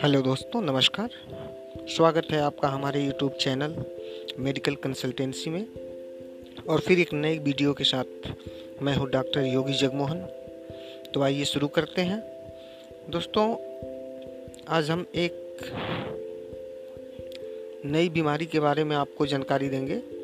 Hello दोस्तों, नमस्कार। स्वागत है आपका हमारे यूट्यूब चैनल मेडिकल कंसल्टेंसी में। और फिर एक नए वीडियो के साथ मैं हूँ डॉक्टर योगी जगमोहन। तो आइए शुरू करते हैं। दोस्तों, आज हम एक नई बीमारी के बारे में आपको जानकारी देंगे।